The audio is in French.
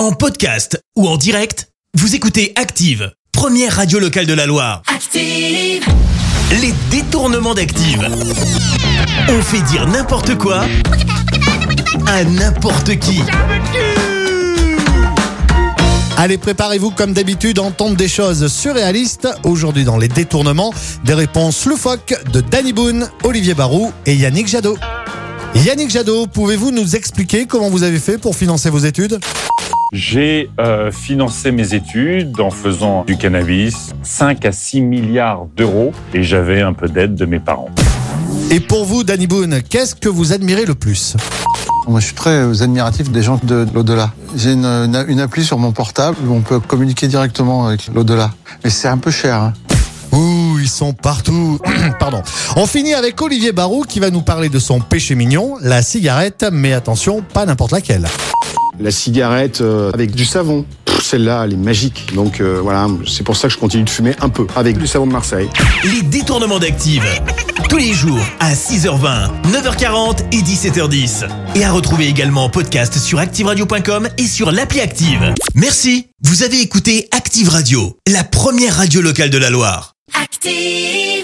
En podcast ou en direct, vous écoutez Active, première radio locale de la Loire. Active. Les détournements d'Active. On fait dire n'importe quoi à n'importe qui. Allez, préparez-vous comme d'habitude à entendre des choses surréalistes. Aujourd'hui dans les détournements, des réponses loufoques de Danny Boone, Olivier Barou et Yannick Jadot. Yannick Jadot, pouvez-vous nous expliquer comment vous avez fait pour financer vos études? J'ai euh, financé mes études en faisant du cannabis, 5 à 6 milliards d'euros, et j'avais un peu d'aide de mes parents. Et pour vous, Danny Boone, qu'est-ce que vous admirez le plus? Moi, je suis très admiratif des gens de l'au-delà. J'ai une, une, une appli sur mon portable où on peut communiquer directement avec l'au-delà. Mais c'est un peu cher. Hein. Ouh, ils sont partout. Pardon. On finit avec Olivier Barou qui va nous parler de son péché mignon, la cigarette, mais attention, pas n'importe laquelle. La cigarette euh, avec du savon. Celle-là, elle est magique. Donc euh, voilà, c'est pour ça que je continue de fumer un peu avec du savon de Marseille. Les détournements d'Active. Tous les jours à 6h20, 9h40 et 17h10. Et à retrouver également en podcast sur ActiveRadio.com et sur l'appli Active. Merci. Vous avez écouté Active Radio, la première radio locale de la Loire. Active.